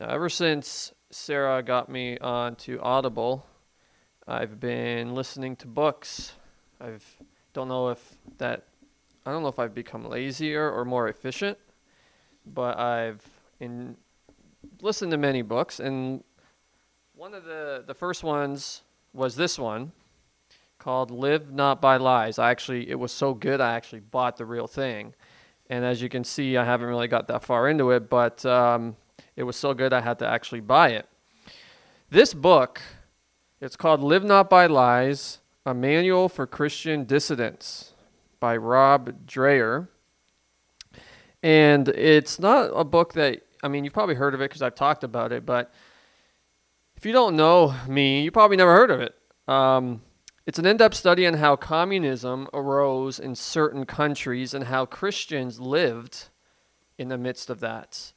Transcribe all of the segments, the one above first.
Now, ever since Sarah got me onto Audible, I've been listening to books. I've don't know if that I don't know if I've become lazier or more efficient, but I've in listened to many books and one of the the first ones was this one called Live Not by Lies. I actually it was so good I actually bought the real thing. And as you can see, I haven't really got that far into it, but um, it was so good I had to actually buy it. This book, it's called Live Not by Lies A Manual for Christian Dissidents by Rod Dreher. And it's not a book that, I mean, you've probably heard of it because I've talked about it, but if you don't know me, you probably never heard of it. Um, it's an in depth study on how communism arose in certain countries and how Christians lived in the midst of that.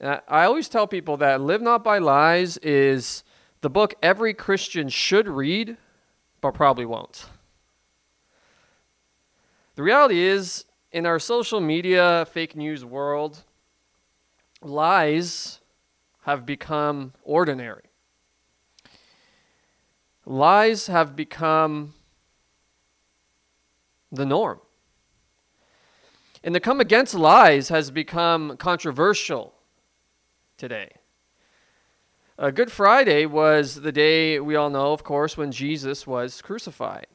I always tell people that Live Not by Lies is the book every Christian should read, but probably won't. The reality is, in our social media, fake news world, lies have become ordinary. Lies have become the norm. And to come against lies has become controversial today. Uh, Good Friday was the day we all know, of course, when Jesus was crucified.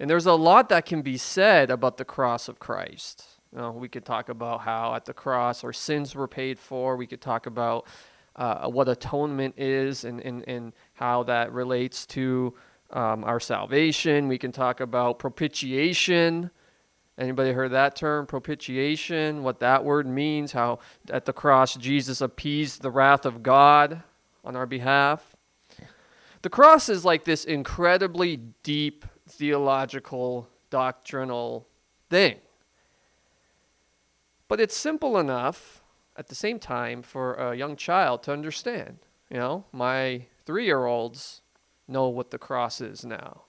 And there's a lot that can be said about the cross of Christ. You know, we could talk about how at the cross our sins were paid for. We could talk about uh, what atonement is and, and, and how that relates to um, our salvation. We can talk about propitiation. Anybody heard that term, propitiation? What that word means? How at the cross Jesus appeased the wrath of God on our behalf. The cross is like this incredibly deep theological, doctrinal thing. But it's simple enough at the same time for a young child to understand. You know, my three year olds know what the cross is now.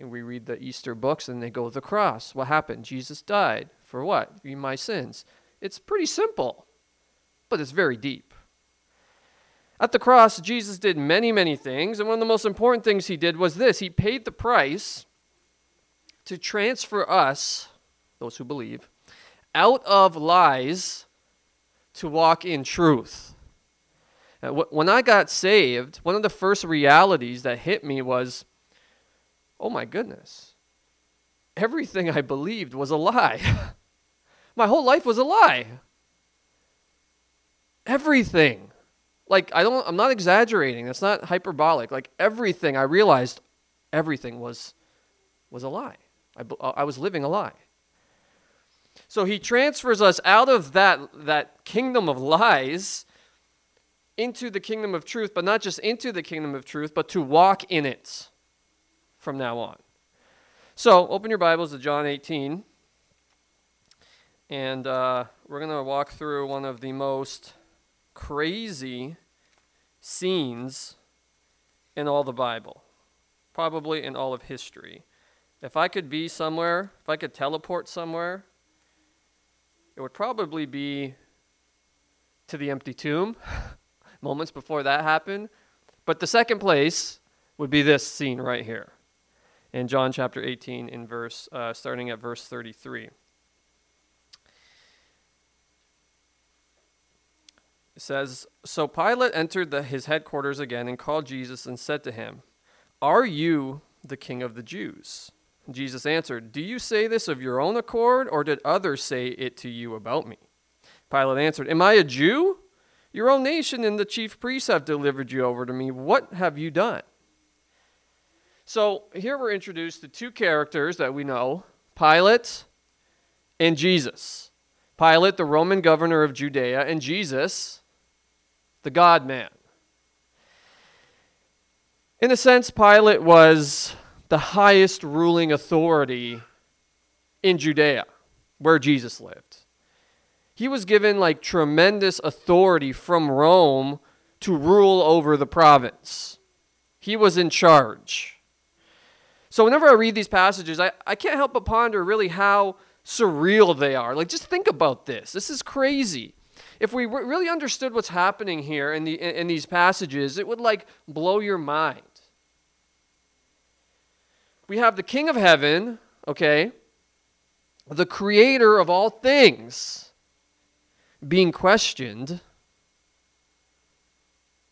We read the Easter books and they go, The cross. What happened? Jesus died. For what? My sins. It's pretty simple, but it's very deep. At the cross, Jesus did many, many things, and one of the most important things he did was this He paid the price to transfer us, those who believe, out of lies to walk in truth. Uh, when I got saved, one of the first realities that hit me was oh my goodness, everything I believed was a lie. my whole life was a lie. Everything like I don't I'm not exaggerating. That's not hyperbolic. Like everything I realized everything was was a lie. I, I was living a lie. So he transfers us out of that that kingdom of lies into the kingdom of truth, but not just into the kingdom of truth, but to walk in it from now on. So open your Bibles to John 18, and uh, we're going to walk through one of the most crazy scenes in all the Bible, probably in all of history. If I could be somewhere, if I could teleport somewhere, it would probably be to the empty tomb, moments before that happened. But the second place would be this scene right here in John chapter 18, in verse, uh, starting at verse 33. It says, So Pilate entered the, his headquarters again and called Jesus and said to him, Are you the king of the Jews? Jesus answered, Do you say this of your own accord, or did others say it to you about me? Pilate answered, Am I a Jew? Your own nation and the chief priests have delivered you over to me. What have you done? So here we're introduced to two characters that we know Pilate and Jesus. Pilate, the Roman governor of Judea, and Jesus, the God man. In a sense, Pilate was the highest ruling authority in Judea, where Jesus lived. He was given like tremendous authority from Rome to rule over the province. He was in charge. So, whenever I read these passages, I, I can't help but ponder really how surreal they are. Like, just think about this. This is crazy. if we really understood what's happening here in, the, in, in these passages, it would like blow your mind. We have the King of Heaven, okay, the creator of all things, being questioned,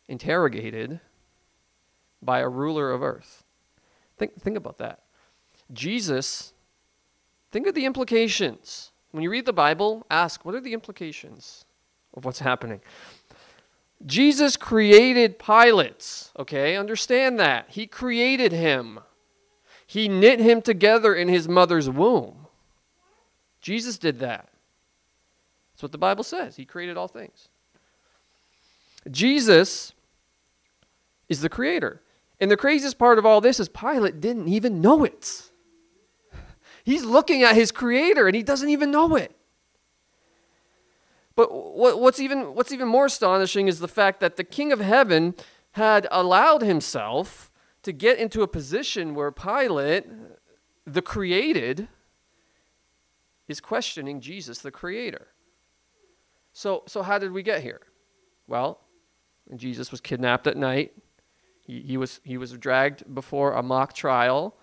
interrogated by a ruler of earth. Think, think about that. Jesus, think of the implications. When you read the Bible, ask, what are the implications of what's happening? Jesus created Pilate, okay? Understand that. He created him, he knit him together in his mother's womb. Jesus did that. That's what the Bible says. He created all things. Jesus is the creator. And the craziest part of all this is Pilate didn't even know it. He's looking at his creator and he doesn't even know it. But what's even, what's even more astonishing is the fact that the King of Heaven had allowed himself to get into a position where Pilate, the created, is questioning Jesus, the creator. So, so how did we get here? Well, Jesus was kidnapped at night. He, was, he was dragged before a mock trial,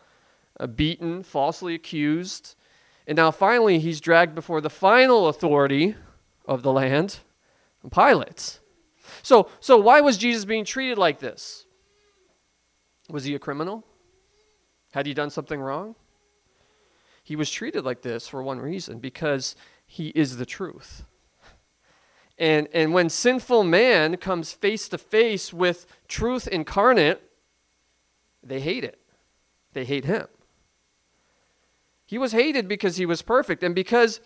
uh, beaten, falsely accused. And now finally, he's dragged before the final authority of the land, Pilate. So, so why was Jesus being treated like this? Was he a criminal? Had he done something wrong? He was treated like this for one reason because he is the truth. And, and when sinful man comes face to face with truth incarnate, they hate it. They hate him. He was hated because he was perfect. And because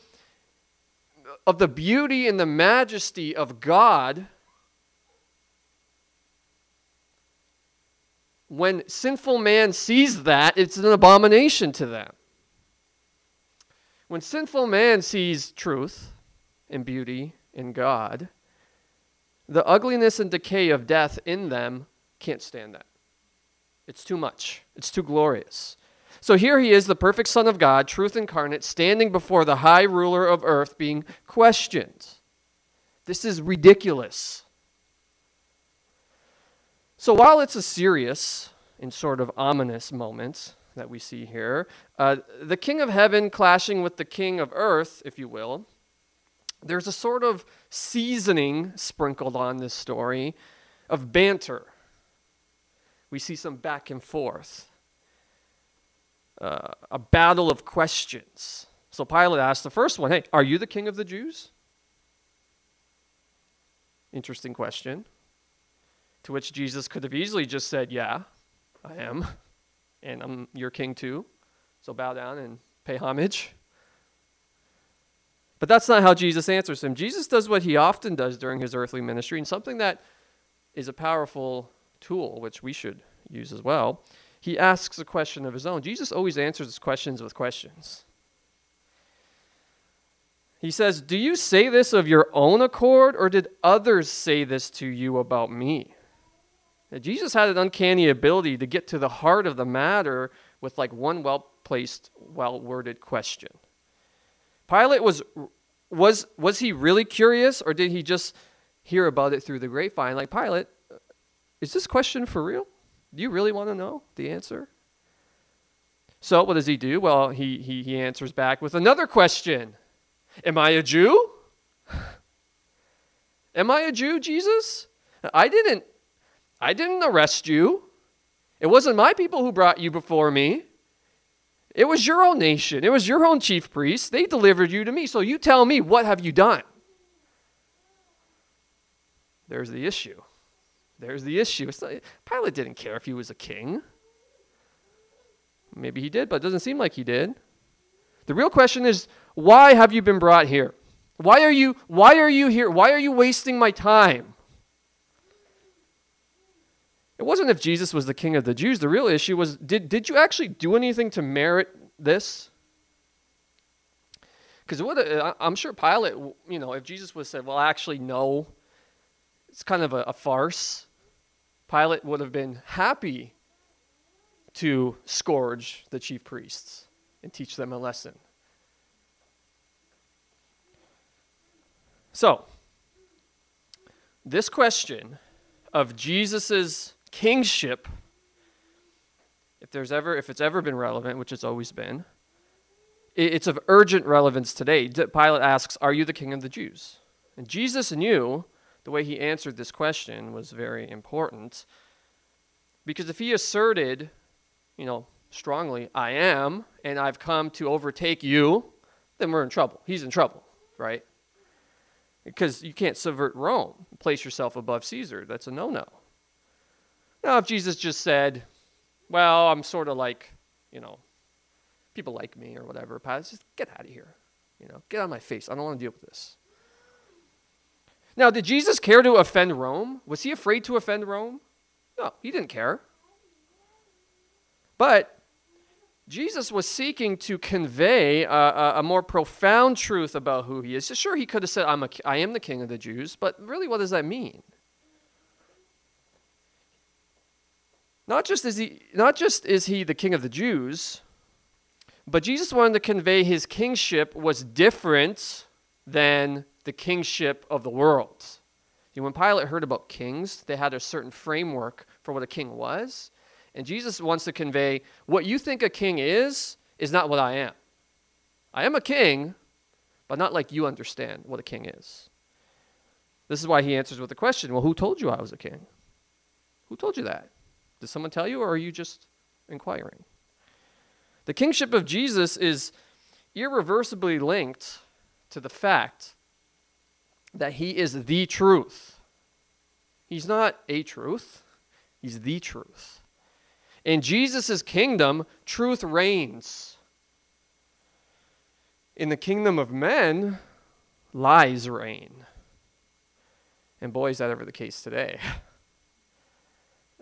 of the beauty and the majesty of God, when sinful man sees that, it's an abomination to them. When sinful man sees truth and beauty in God, the ugliness and decay of death in them can't stand that. It's too much, it's too glorious. So here he is, the perfect Son of God, truth incarnate, standing before the high ruler of earth, being questioned. This is ridiculous. So while it's a serious and sort of ominous moment that we see here, uh, the king of heaven clashing with the king of earth, if you will, there's a sort of seasoning sprinkled on this story of banter. We see some back and forth uh, a battle of questions. So Pilate asked the first one, Hey, are you the king of the Jews? Interesting question. To which Jesus could have easily just said, Yeah, I am. And I'm your king too. So bow down and pay homage. But that's not how Jesus answers him. Jesus does what he often does during his earthly ministry, and something that is a powerful tool, which we should use as well he asks a question of his own. Jesus always answers his questions with questions. He says, Do you say this of your own accord, or did others say this to you about me? Now, Jesus had an uncanny ability to get to the heart of the matter with like one well placed, well worded question. Pilate was, was, was he really curious, or did he just hear about it through the grapevine? Like, Pilate, is this question for real? Do you really want to know the answer? So, what does he do? Well, he, he, he answers back with another question Am I a Jew? Am I a Jew, Jesus? I didn't I didn't arrest you. It wasn't my people who brought you before me. It was your own nation. It was your own chief priests. They delivered you to me. So you tell me, what have you done? There's the issue. There's the issue. Not, Pilate didn't care if he was a king. Maybe he did, but it doesn't seem like he did. The real question is why have you been brought here? Why are you why are you here? Why are you wasting my time? It wasn't if Jesus was the king of the Jews. The real issue was did, did you actually do anything to merit this? Because uh, I'm sure Pilate, you know, if Jesus was said, well, actually, no, it's kind of a, a farce. Pilate would have been happy to scourge the chief priests and teach them a lesson. So, this question of Jesus' kingship, if there's ever if it's ever been relevant, which it's always been, it's of urgent relevance today. Pilate asks, Are you the king of the Jews? And Jesus knew the way he answered this question was very important. Because if he asserted, you know, strongly, I am, and I've come to overtake you, then we're in trouble. He's in trouble, right? Because you can't subvert Rome, place yourself above Caesar. That's a no no. Now, if Jesus just said, Well, I'm sort of like, you know, people like me or whatever, just get out of here. You know, get out of my face. I don't want to deal with this. Now, did Jesus care to offend Rome? Was he afraid to offend Rome? No, he didn't care. But Jesus was seeking to convey a, a, a, more profound truth about who he is. Sure, he could have said, I'm a, I am the king of the Jews, but really, what does that mean? Not just, is he, not just is he the king of the Jews, but Jesus wanted to convey his kingship was different than the kingship of the world. See, when Pilate heard about kings, they had a certain framework for what a king was. And Jesus wants to convey what you think a king is, is not what I am. I am a king, but not like you understand what a king is. This is why he answers with the question Well, who told you I was a king? Who told you that? Did someone tell you, or are you just inquiring? The kingship of Jesus is irreversibly linked to the fact that he is the truth. He's not a truth, he's the truth. In Jesus' kingdom, truth reigns. In the kingdom of men, lies reign. And boy, is that ever the case today.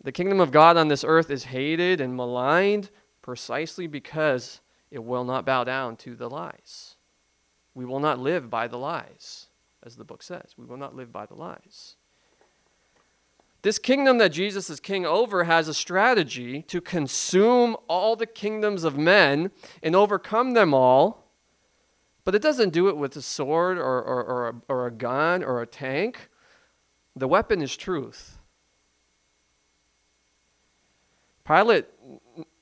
The kingdom of God on this earth is hated and maligned precisely because it will not bow down to the lies. We will not live by the lies, as the book says. We will not live by the lies. This kingdom that Jesus is king over has a strategy to consume all the kingdoms of men and overcome them all. But it doesn't do it with a sword or, or, or, a, or a gun or a tank. The weapon is truth. Pilate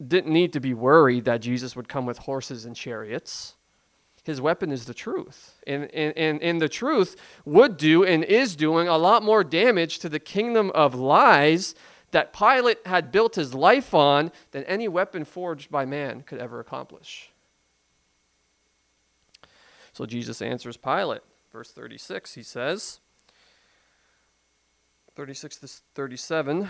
didn't need to be worried that Jesus would come with horses and chariots. His weapon is the truth. And, and, and, and the truth would do and is doing a lot more damage to the kingdom of lies that Pilate had built his life on than any weapon forged by man could ever accomplish. So Jesus answers Pilate. Verse 36, he says, 36 to 37,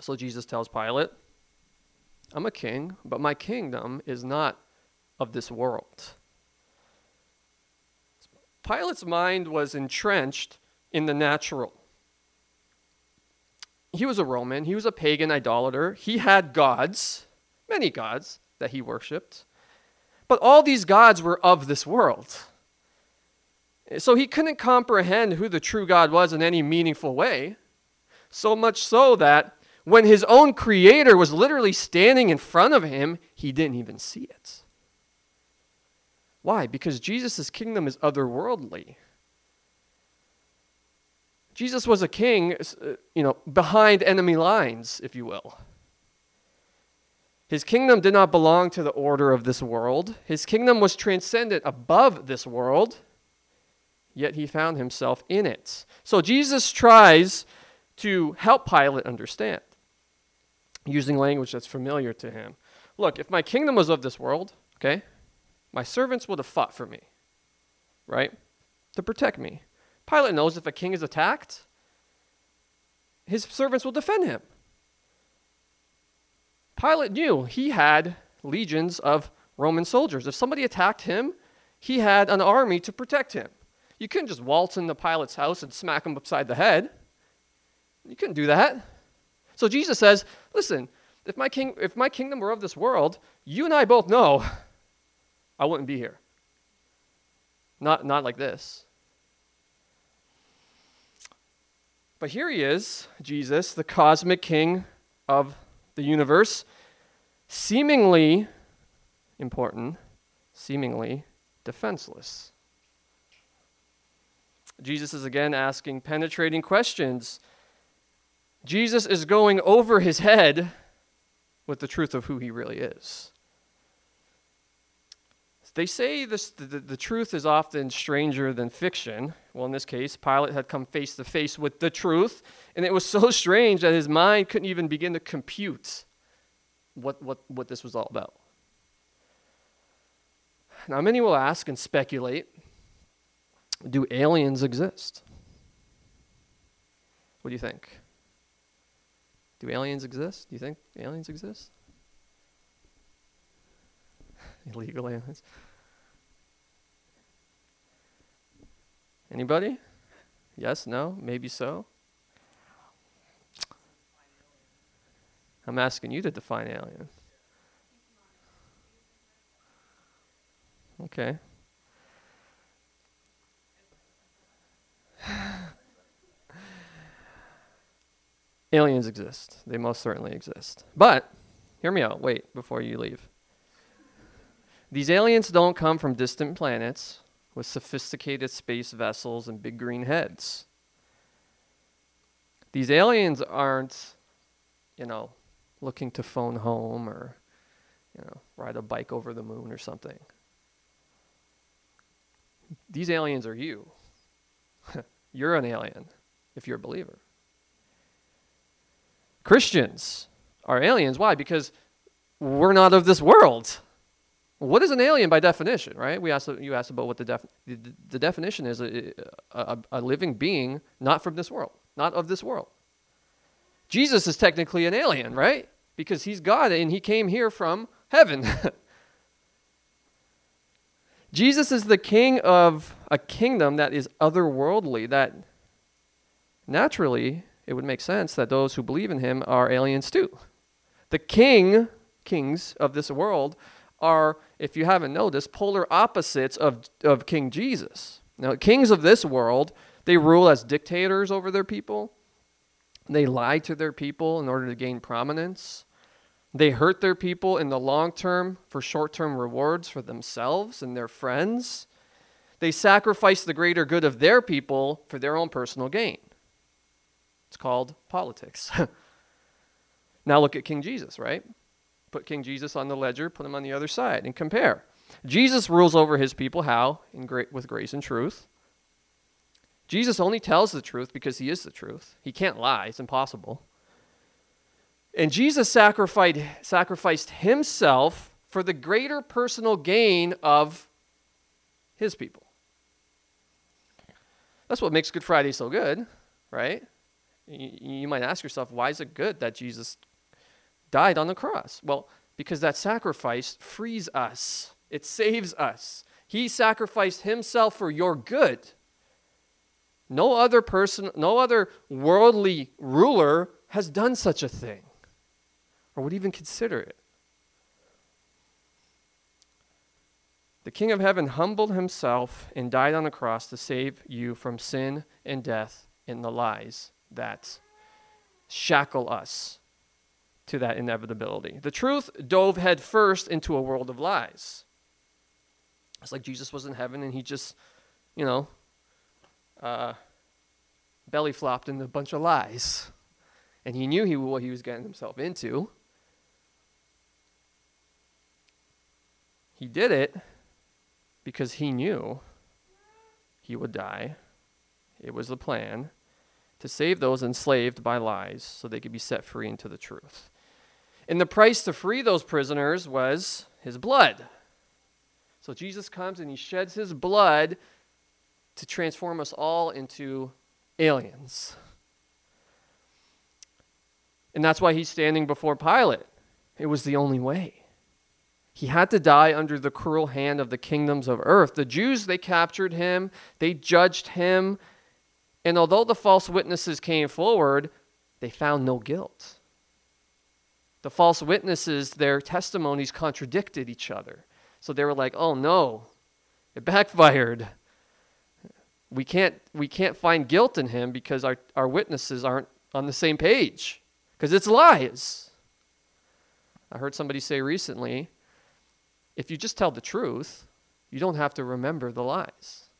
So Jesus tells Pilate, I'm a king, but my kingdom is not of this world. Pilate's mind was entrenched in the natural. He was a Roman, he was a pagan idolater. He had gods, many gods that he worshiped, but all these gods were of this world. So he couldn't comprehend who the true God was in any meaningful way, so much so that when his own creator was literally standing in front of him, he didn't even see it. Why? Because Jesus' kingdom is otherworldly. Jesus was a king, uh, you know, behind enemy lines, if you will. His kingdom did not belong to the order of this world. His kingdom was transcendent above this world, yet he found himself in it. So Jesus tries to help Pilate understand using language that's familiar to him. Look, if my kingdom was of this world, okay, my servants would have fought for me, right? To protect me. Pilate knows if a king is attacked, his servants will defend him. Pilate knew he had legions of Roman soldiers. If somebody attacked him, he had an army to protect him. You couldn't just waltz into Pilate's house and smack him upside the head. You couldn't do that. So Jesus says, listen, if my, king, if my kingdom were of this world, you and I both know I wouldn't be here. Not, not like this. But here he is, Jesus, the cosmic king of the universe, seemingly important, seemingly defenseless. Jesus is again asking penetrating questions. Jesus is going over his head with the truth of who he really is. They say this, the, the truth is often stranger than fiction. Well, in this case, Pilate had come face to face with the truth, and it was so strange that his mind couldn't even begin to compute what, what, what this was all about. Now, many will ask and speculate do aliens exist? What do you think? Do aliens exist? Do you think aliens exist? Illegal aliens. Anybody? Yes, no, maybe so. I'm asking you to define alien. Okay. Aliens exist. They most certainly exist. But, hear me out. Wait before you leave. These aliens don't come from distant planets with sophisticated space vessels and big green heads. These aliens aren't, you know, looking to phone home or, you know, ride a bike over the moon or something. These aliens are you. you're an alien if you're a believer. Christians are aliens. Why? Because we're not of this world. What is an alien by definition, right? We asked, you asked about what the, def, the, the definition is a, a, a living being not from this world, not of this world. Jesus is technically an alien, right? Because he's God and he came here from heaven. Jesus is the king of a kingdom that is otherworldly, that naturally it would make sense that those who believe in him are aliens too. The king, kings of this world, are, if you haven't noticed, polar opposites of, of King Jesus. Now, kings of this world, they rule as dictators over their people. They lie to their people in order to gain prominence. They hurt their people in the long term for short term rewards for themselves and their friends. They sacrifice the greater good of their people for their own personal gain. It's called politics. now look at King Jesus, right? Put King Jesus on the ledger, put him on the other side, and compare. Jesus rules over his people how? In with grace and truth. Jesus only tells the truth because he is the truth. He can't lie, it's impossible. And Jesus sacrificed, sacrificed himself for the greater personal gain of his people. That's what makes Good Friday so good, right? You, might ask yourself, why is it good that Jesus died on the cross? Well, because that sacrifice frees us, it saves us. He sacrificed himself for your good. No other person, no other worldly ruler has done such a thing or would even consider it. The King of Heaven humbled himself and died on the cross to save you from sin and death and the lies that shackle us to that inevitability. The truth dove headfirst into a world of lies. It's like Jesus was in heaven and he just, you know, uh, belly flopped into a bunch of lies. And he knew he, what he was getting himself into. He did it because he knew he would die. It was the plan to save those enslaved by lies so they could be set free into the truth. And the price to free those prisoners was his blood. So Jesus comes and he sheds his blood to transform us all into aliens. And that's why he's standing before Pilate. It was the only way. He had to die under the cruel hand of the kingdoms of earth. The Jews, they captured him, they judged him, and although the false witnesses came forward, they found no guilt. The false witnesses, their testimonies contradicted each other. So they were like, oh no, it backfired. We can't, we can't find guilt in him because our, our witnesses aren't on the same page, because it's lies. I heard somebody say recently if you just tell the truth, you don't have to remember the lies.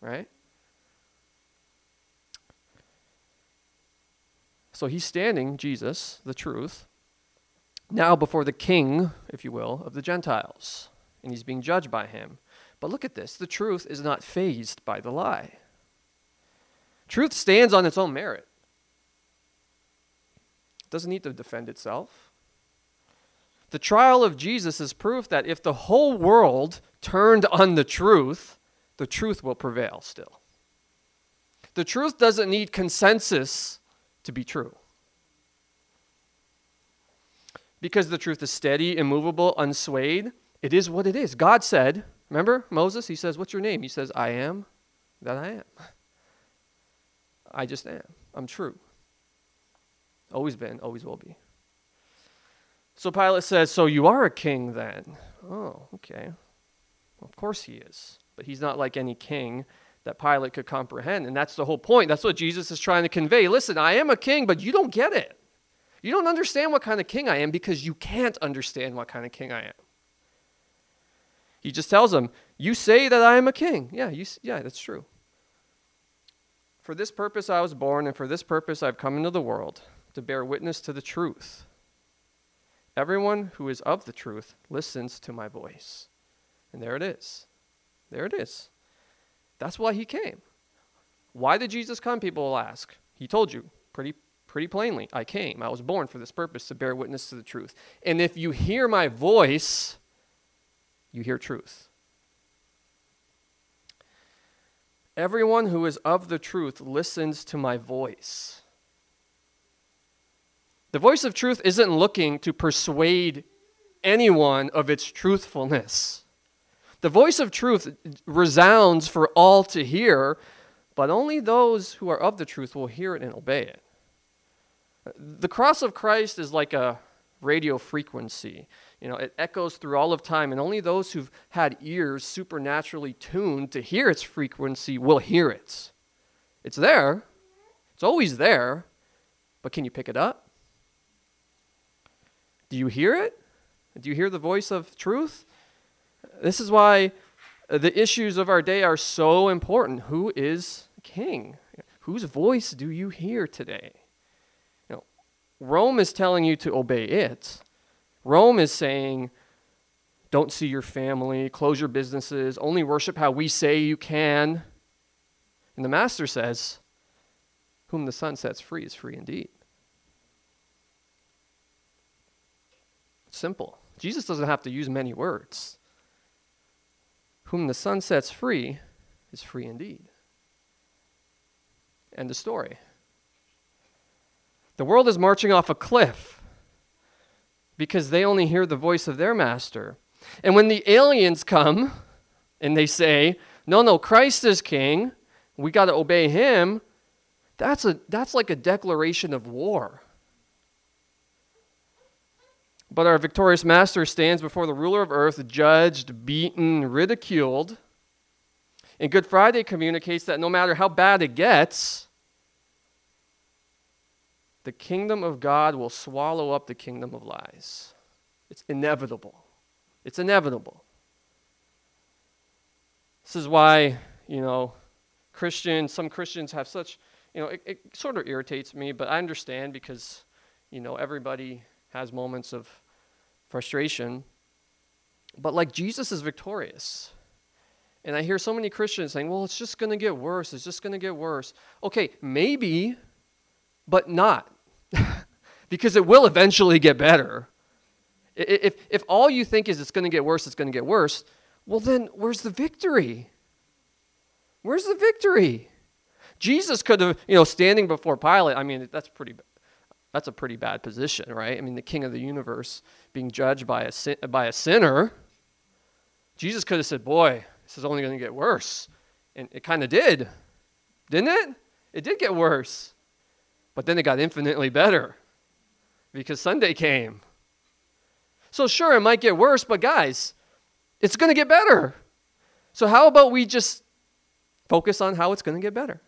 Right? So he's standing, Jesus, the truth, now before the king, if you will, of the Gentiles. And he's being judged by him. But look at this the truth is not phased by the lie. Truth stands on its own merit, it doesn't need to defend itself. The trial of Jesus is proof that if the whole world turned on the truth, the truth will prevail still. The truth doesn't need consensus to be true. Because the truth is steady, immovable, unswayed, it is what it is. God said, remember Moses? He says, What's your name? He says, I am that I am. I just am. I'm true. Always been, always will be. So Pilate says, So you are a king then? Oh, okay. Of course he is. But he's not like any king that Pilate could comprehend. And that's the whole point. That's what Jesus is trying to convey. Listen, I am a king, but you don't get it. You don't understand what kind of king I am because you can't understand what kind of king I am. He just tells them, You say that I am a king. Yeah, you, yeah, that's true. For this purpose I was born, and for this purpose I've come into the world, to bear witness to the truth. Everyone who is of the truth listens to my voice. And there it is. There it is. That's why he came. Why did Jesus come? People will ask. He told you pretty pretty plainly, I came. I was born for this purpose to bear witness to the truth. And if you hear my voice, you hear truth. Everyone who is of the truth listens to my voice. The voice of truth isn't looking to persuade anyone of its truthfulness. The voice of truth resounds for all to hear, but only those who are of the truth will hear it and obey it. The cross of Christ is like a radio frequency. You know, it echoes through all of time, and only those who've had ears supernaturally tuned to hear its frequency will hear it. It's there, it's always there, but can you pick it up? Do you hear it? Do you hear the voice of truth? This is why uh, the issues of our day are so important. Who is king? Whose voice do you hear today? You know, Rome is telling you to obey it. Rome is saying, don't see your family, close your businesses, only worship how we say you can. And the master says, Whom the Son sets free is free indeed. Simple. Jesus doesn't have to use many words. Whom the Son sets free is free indeed. End of story. The world is marching off a cliff because they only hear the voice of their master. And when the aliens come and they say, no, no, Christ is king, we got to obey him, that's, a, that's like a declaration of war. But our victorious master stands before the ruler of earth, judged, beaten, ridiculed. And Good Friday communicates that no matter how bad it gets, the kingdom of God will swallow up the kingdom of lies. It's inevitable. It's inevitable. This is why, you know, Christians, some Christians have such, you know, it, it sort of irritates me, but I understand because, you know, everybody has moments of frustration. But like Jesus is victorious. And I hear so many Christians saying, well, it's just going to get worse. It's just going to get worse. Okay, maybe, but not. because it will eventually get better. If, if all you think is it's going to get worse, it's going to get worse, well, then where's the victory? Where's the victory? Jesus could have, you know, standing before Pilate, I mean, that's pretty that's a pretty bad position, right? I mean, the king of the universe being judged by a sin, by a sinner. Jesus could have said, "Boy, this is only going to get worse," and it kind of did, didn't it? It did get worse, but then it got infinitely better because Sunday came. So sure, it might get worse, but guys, it's going to get better. So how about we just focus on how it's going to get better?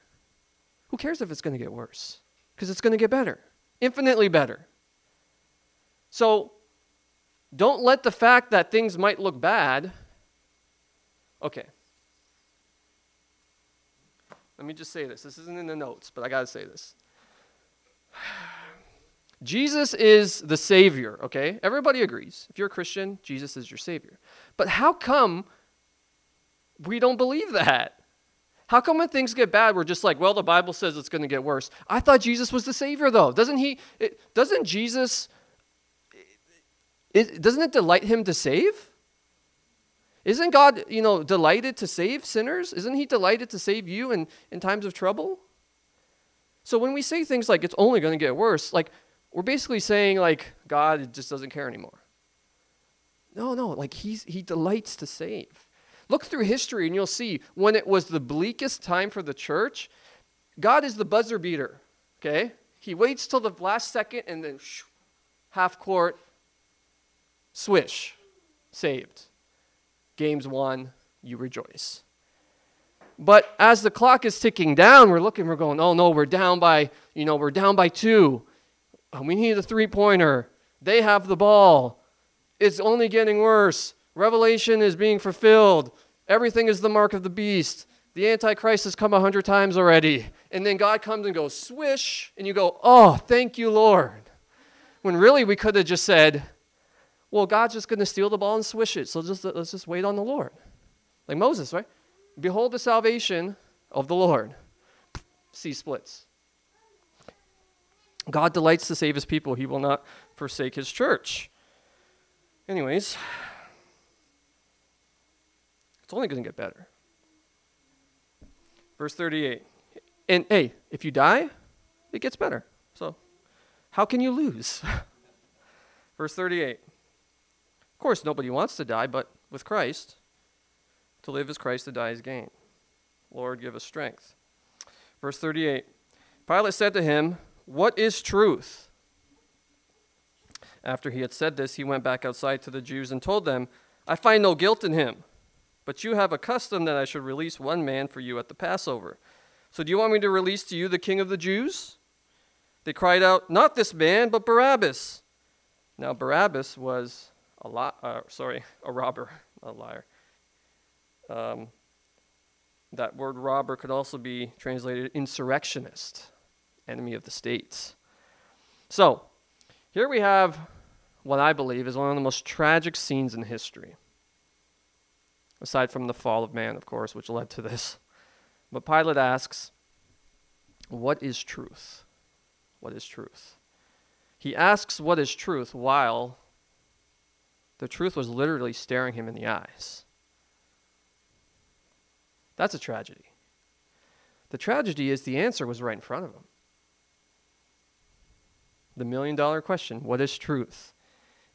Who cares if it's going to get worse? Because it's going to get better infinitely better. So don't let the fact that things might look bad. Okay. Let me just say this. This isn't in the notes, but I got to say this. Jesus is the Savior, okay? Everybody agrees. If you're a Christian, Jesus is your Savior. But how come we don't believe that? How come when things get bad, we're just like, well, the Bible says it's going to get worse? I thought Jesus was the Savior, though. Doesn't he? It, doesn't Jesus? It, doesn't it delight him to save? Isn't God, you know, delighted to save sinners? Isn't he delighted to save you in, in times of trouble? So when we say things like it's only going to get worse, like we're basically saying like God just doesn't care anymore. No, no, like he's he delights to save. Look through history and you'll see when it was the bleakest time for the church, God is the buzzer beater, okay? He waits till the last second and then shoo, half court, swish, saved. Games won, you rejoice. But as the clock is ticking down, we're looking, we're going, oh no, we're down by, you know, we're down by two. Oh, we need a three pointer. They have the ball. It's only getting worse. Revelation is being fulfilled. Everything is the mark of the beast. The Antichrist has come a hundred times already. And then God comes and goes, swish, and you go, oh, thank you, Lord. When really we could have just said, well, God's just going to steal the ball and swish it. So just, let's just wait on the Lord. Like Moses, right? Behold the salvation of the Lord. Sea splits. God delights to save his people. He will not forsake his church. Anyways, it's only going to get better. Verse 38. And hey, if you die, it gets better. So, how can you lose? Verse 38. Of course, nobody wants to die, but with Christ, to live is Christ, to die is gain. Lord, give us strength. Verse 38. Pilate said to him, What is truth? After he had said this, he went back outside to the Jews and told them, I find no guilt in him. But you have a custom that I should release one man for you at the Passover. So do you want me to release to you the king of the Jews? They cried out, Not this man, but Barabbas. Now, Barabbas was a lot, uh, sorry, a robber, a liar. Um, that word robber could also be translated insurrectionist, enemy of the states. So, here we have what I believe is one of the most tragic scenes in history aside from the fall of man, of course, which led to this. But Pilate asks, What is truth? What is truth? He asks what is truth while the truth was literally staring him in the eyes. That's a tragedy. The tragedy is the answer was right in front of him. The million dollar question what is truth?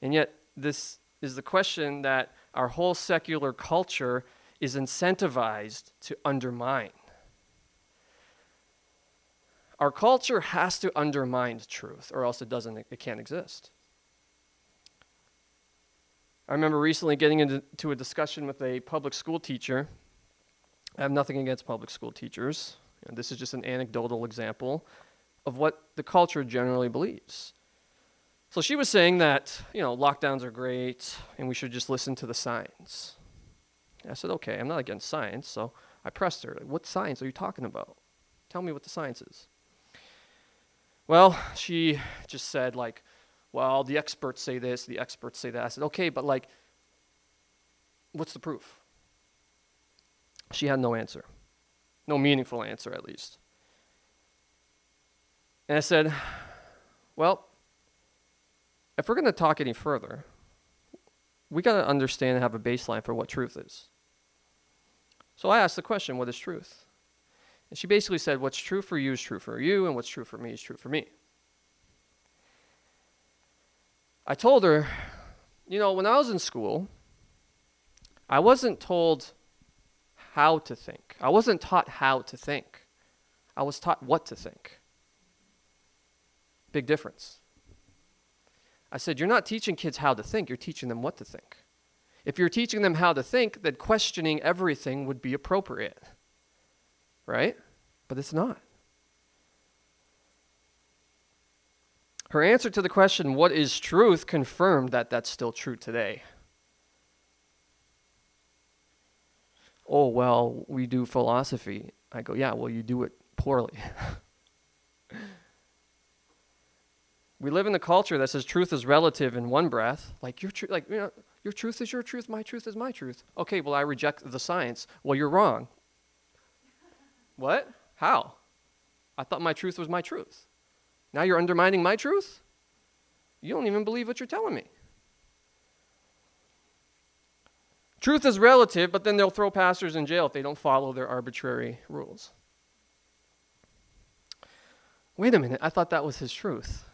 And yet, this is the question that our whole secular culture is incentivized to undermine. Our culture has to undermine truth, or else it doesn't it can't exist. I remember recently getting into a discussion with a public school teacher. I have nothing against public school teachers. And this is just an anecdotal example of what the culture generally believes. So she was saying that, you know, lockdowns are great and we should just listen to the science. I said, okay, I'm not against science. So I pressed her, what science are you talking about? Tell me what the science is. Well, she just said, like, well, the experts say this, the experts say that. I said, okay, but like, what's the proof? She had no answer, no meaningful answer at least. And I said, well, if we're going to talk any further, we got to understand and have a baseline for what truth is. So I asked the question, what is truth? And she basically said, what's true for you is true for you, and what's true for me is true for me. I told her, you know, when I was in school, I wasn't told how to think. I wasn't taught how to think. I was taught what to think. Big difference. I said, You're not teaching kids how to think, you're teaching them what to think. If you're teaching them how to think, then questioning everything would be appropriate. Right? But it's not. Her answer to the question, What is truth? confirmed that that's still true today. Oh, well, we do philosophy. I go, Yeah, well, you do it poorly. we live in a culture that says truth is relative in one breath. Like, your, tr- like you know, your truth is your truth, my truth is my truth. Okay, well, I reject the science. Well, you're wrong. what? How? I thought my truth was my truth. Now you're undermining my truth? You don't even believe what you're telling me. Truth is relative, but then they'll throw pastors in jail if they don't follow their arbitrary rules. Wait a minute, I thought that was his truth.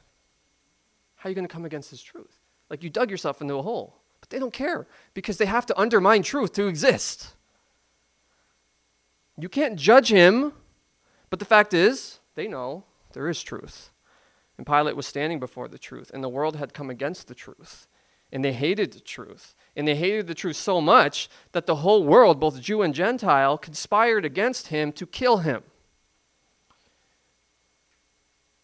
How are you going to come against his truth? Like you dug yourself into a hole. But they don't care because they have to undermine truth to exist. You can't judge him, but the fact is, they know there is truth. And Pilate was standing before the truth, and the world had come against the truth. And they hated the truth. And they hated the truth so much that the whole world, both Jew and Gentile, conspired against him to kill him.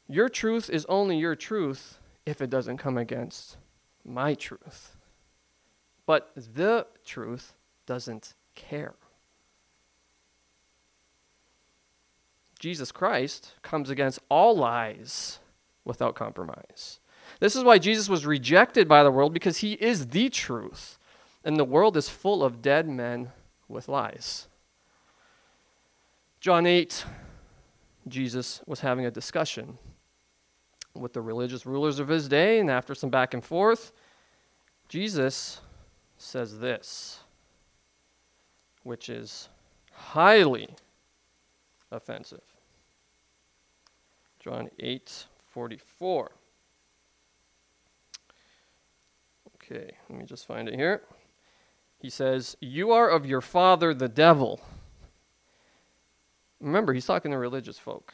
Your truth is only your truth if it doesn't come against my truth. But the truth doesn't care. Jesus Christ comes against all lies without compromise. This is why Jesus was rejected by the world because he is the truth. And the world is full of dead men with lies. John 8, Jesus was having a discussion with the religious rulers of his day, and after some back and forth, Jesus says this, which is highly offensive. John 8 44. Okay, let me just find it here. He says, You are of your father the devil. Remember, he's talking to religious folk.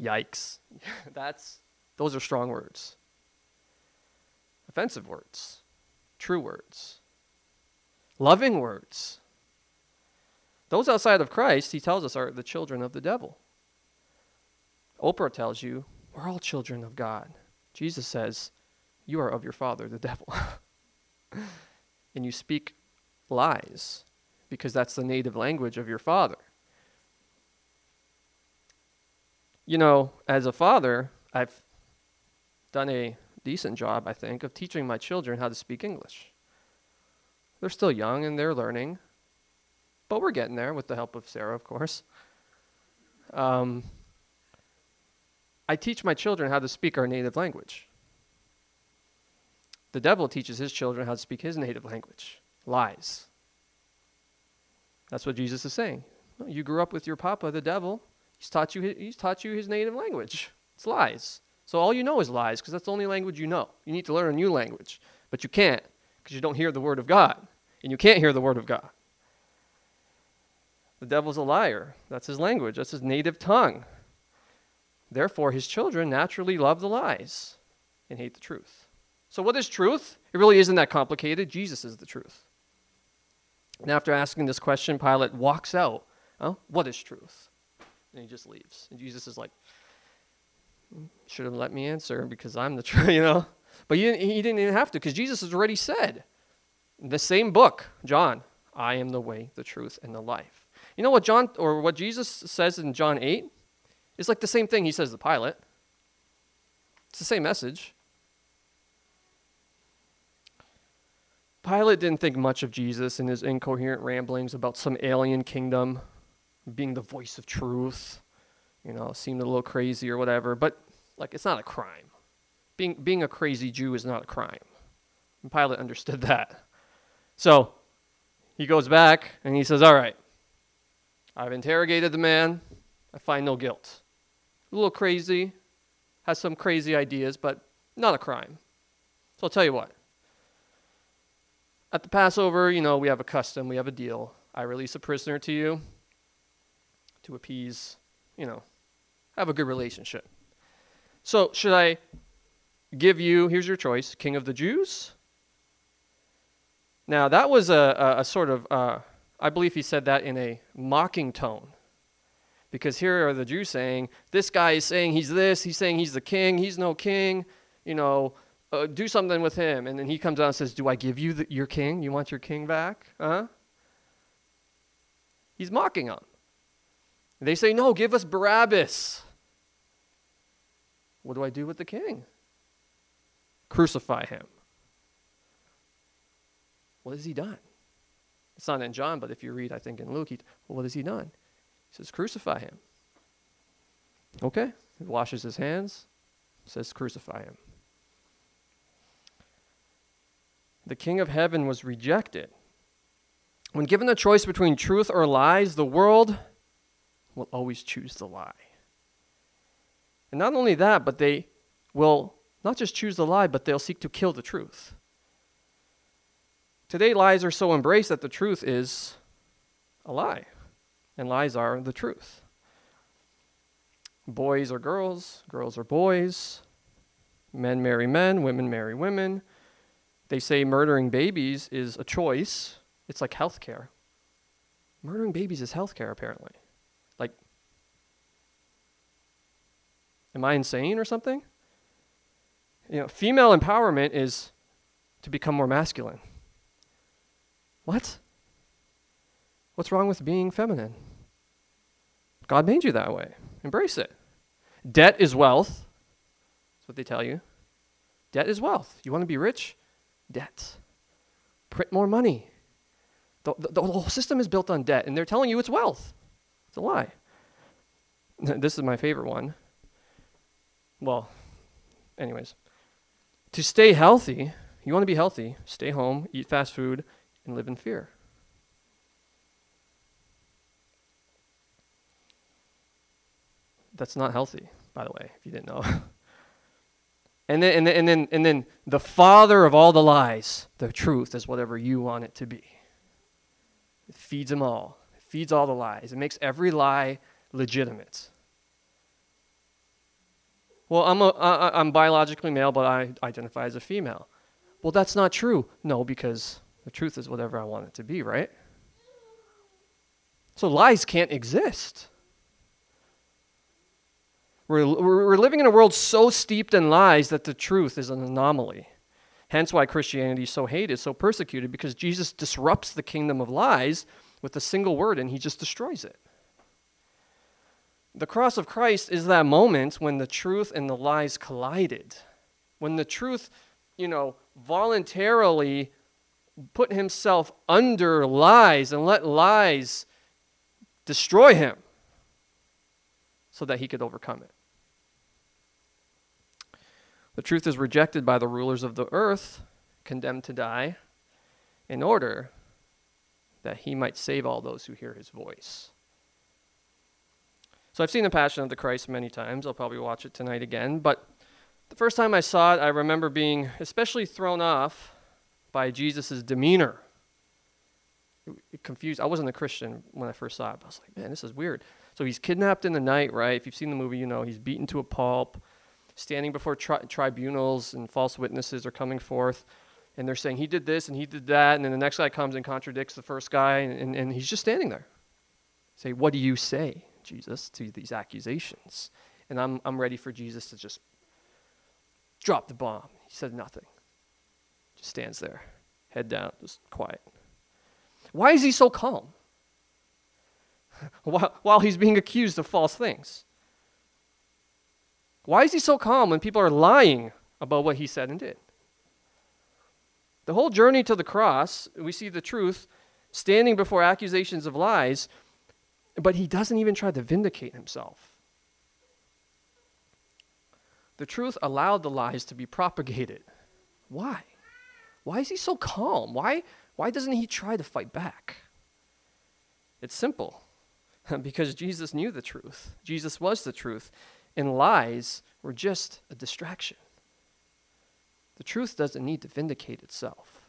Yikes. That's those are strong words. Offensive words. True words. Loving words. Those outside of Christ, he tells us, are the children of the devil. Oprah tells you, we're all children of God. Jesus says, you are of your father, the devil. and you speak lies because that's the native language of your father. You know, as a father, I've done a decent job, I think, of teaching my children how to speak English. They're still young and they're learning, but we're getting there with the help of Sarah, of course. Um, I teach my children how to speak our native language. The devil teaches his children how to speak his native language lies. That's what Jesus is saying. You grew up with your papa, the devil. He's taught you, he's taught you his native language. It's lies. So all you know is lies because that's the only language you know. You need to learn a new language, but you can't because you don't hear the word of God. And you can't hear the word of God. The devil's a liar. That's his language, that's his native tongue. Therefore, his children naturally love the lies and hate the truth. So, what is truth? It really isn't that complicated. Jesus is the truth. And after asking this question, Pilate walks out. Oh, what is truth? And he just leaves. And Jesus is like, should have let me answer because I'm the truth, you know? But he didn't, he didn't even have to because Jesus has already said, the same book, John, I am the way, the truth, and the life. You know what John or what Jesus says in John 8? It's like the same thing he says to Pilate. It's the same message. Pilate didn't think much of Jesus and his incoherent ramblings about some alien kingdom being the voice of truth. You know, seemed a little crazy or whatever, but like it's not a crime. Being being a crazy Jew is not a crime. And Pilate understood that. So he goes back and he says, All right, I've interrogated the man. I find no guilt. A little crazy, has some crazy ideas, but not a crime. So I'll tell you what. At the Passover, you know, we have a custom, we have a deal. I release a prisoner to you to appease, you know, have a good relationship. So, should I give you, here's your choice, King of the Jews? Now, that was a, a, a sort of, uh, I believe he said that in a mocking tone. Because here are the Jews saying, this guy is saying he's this, he's saying he's the king, he's no king, you know, uh, do something with him. And then he comes out and says, Do I give you the, your king? You want your king back? Huh? He's mocking them. They say, No, give us Barabbas. What do I do with the king? Crucify him. What has he done? It's not in John, but if you read, I think, in Luke, he, well, what has he done? He says, Crucify him. Okay. He washes his hands, says, Crucify him. The King of Heaven was rejected. When given the choice between truth or lies, the world will always choose the lie. And not only that, but they will not just choose the lie, but they'll seek to kill the truth. Today, lies are so embraced that the truth is a lie, and lies are the truth. Boys are girls, girls are boys, men marry men, women marry women. They say murdering babies is a choice. It's like health care. Murdering babies is health care, apparently. Am I insane or something? You know, female empowerment is to become more masculine. What? What's wrong with being feminine? God made you that way. Embrace it. Debt is wealth. That's what they tell you. Debt is wealth. You want to be rich? Debt. Print more money. The, the, the whole system is built on debt, and they're telling you it's wealth. It's a lie. This is my favorite one well, anyways, to stay healthy, you want to be healthy, stay home, eat fast food, and live in fear. That's not healthy, by the way, if you didn't know. and, then, and, then, and, then, and then the father of all the lies, the truth, is whatever you want it to be. It feeds them all, it feeds all the lies. It makes every lie legitimate. Well, I'm, a, I, I'm biologically male, but I identify as a female. Well, that's not true. No, because the truth is whatever I want it to be, right? So lies can't exist. We're, we're living in a world so steeped in lies that the truth is an anomaly. Hence why Christianity is so hated, so persecuted, because Jesus disrupts the kingdom of lies with a single word and he just destroys it. The cross of Christ is that moment when the truth and the lies collided. When the truth, you know, voluntarily put himself under lies and let lies destroy him so that he could overcome it. The truth is rejected by the rulers of the earth, condemned to die, in order that he might save all those who hear his voice. So I've seen The Passion of the Christ many times. I'll probably watch it tonight again. But the first time I saw it, I remember being especially thrown off by Jesus' demeanor. It, it confused. I wasn't a Christian when I first saw it. I was like, man, this is weird. So he's kidnapped in the night, right? If you've seen the movie, you know he's beaten to a pulp, standing before tri- tribunals, and false witnesses are coming forth and they're saying he did this and he did that, and then the next guy comes and contradicts the first guy, and, and, and, he's just standing there. Say, what do you say? Jesus to these accusations. And I'm, I'm ready for Jesus to just drop the bomb. He said nothing. Just stands there, head down, just quiet. Why is he so calm? while, while he's being accused of false things. Why is he so calm when people are lying about what he said and did? The whole journey to the cross, we see the truth standing before accusations of lies, but he doesn't even try to vindicate himself. The truth allowed the lies to be propagated. Why? Why is he so calm? Why, why doesn't he try to fight back? It's simple because Jesus knew the truth. Jesus was the truth, and lies were just a distraction. The truth doesn't need to vindicate itself,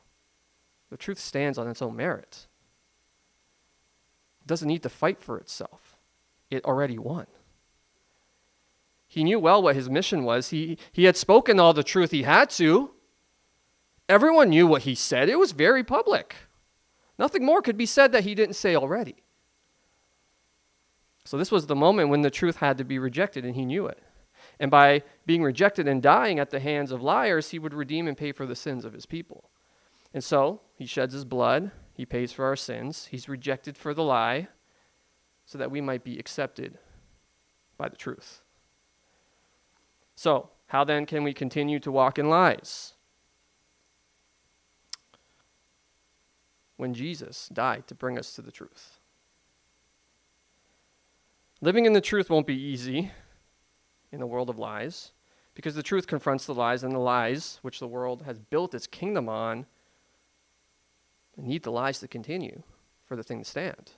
the truth stands on its own merit. Doesn't need to fight for itself, it already won. He knew well what his mission was. He, he had spoken all the truth he had to. Everyone knew what he said. It was very public. Nothing more could be said that he didn't say already. So, this was the moment when the truth had to be rejected, and he knew it. And by being rejected and dying at the hands of liars, he would redeem and pay for the sins of his people. And so, he sheds his blood, he pays for our sins, he's rejected for the lie, so that we might be accepted by the truth. So, how then can we continue to walk in lies? When Jesus died to bring us to the truth. Living in the truth won't be easy in the world of lies because the truth confronts the lies, and the lies, which the world has built its kingdom on, need the lies to continue for the thing to stand.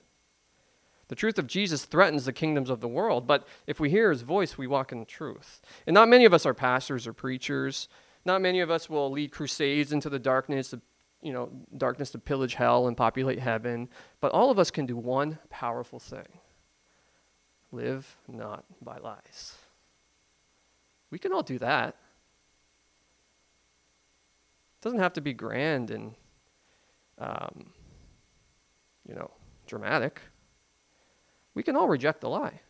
The truth of Jesus threatens the kingdoms of the world, but if we hear his voice, we walk in truth. And not many of us are pastors or preachers. Not many of us will lead crusades into the darkness, of, you know, darkness to pillage hell and populate heaven. But all of us can do one powerful thing live not by lies. We can all do that. It doesn't have to be grand and, um, you know, dramatic. We can all reject the lie.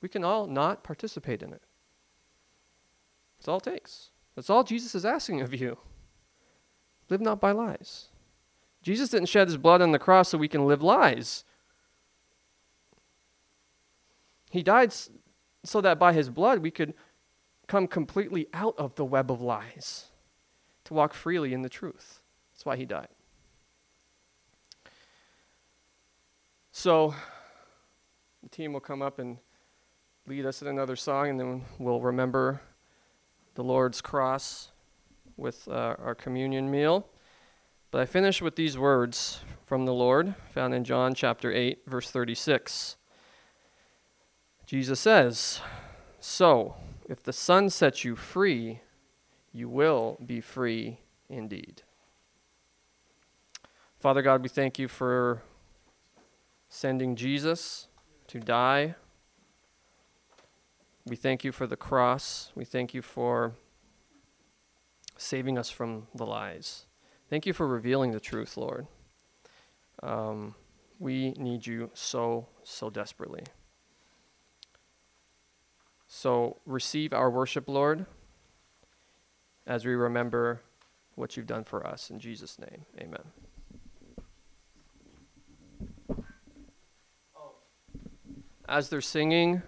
We can all not participate in it. That's all it takes. That's all Jesus is asking of you. Live not by lies. Jesus didn't shed his blood on the cross so we can live lies. He died so that by his blood we could come completely out of the web of lies, to walk freely in the truth. That's why he died. So, the team will come up and lead us in another song, and then we'll remember the Lord's cross with uh, our communion meal. But I finish with these words from the Lord, found in John chapter 8, verse 36. Jesus says, So, if the Son sets you free, you will be free indeed. Father God, we thank you for sending Jesus to die. We thank you for the cross. We thank you for saving us from the lies. Thank you for revealing the truth, Lord. Um, we need you so, so desperately. So receive our worship, Lord, as we remember what you've done for us. In Jesus' name, amen. As they're singing,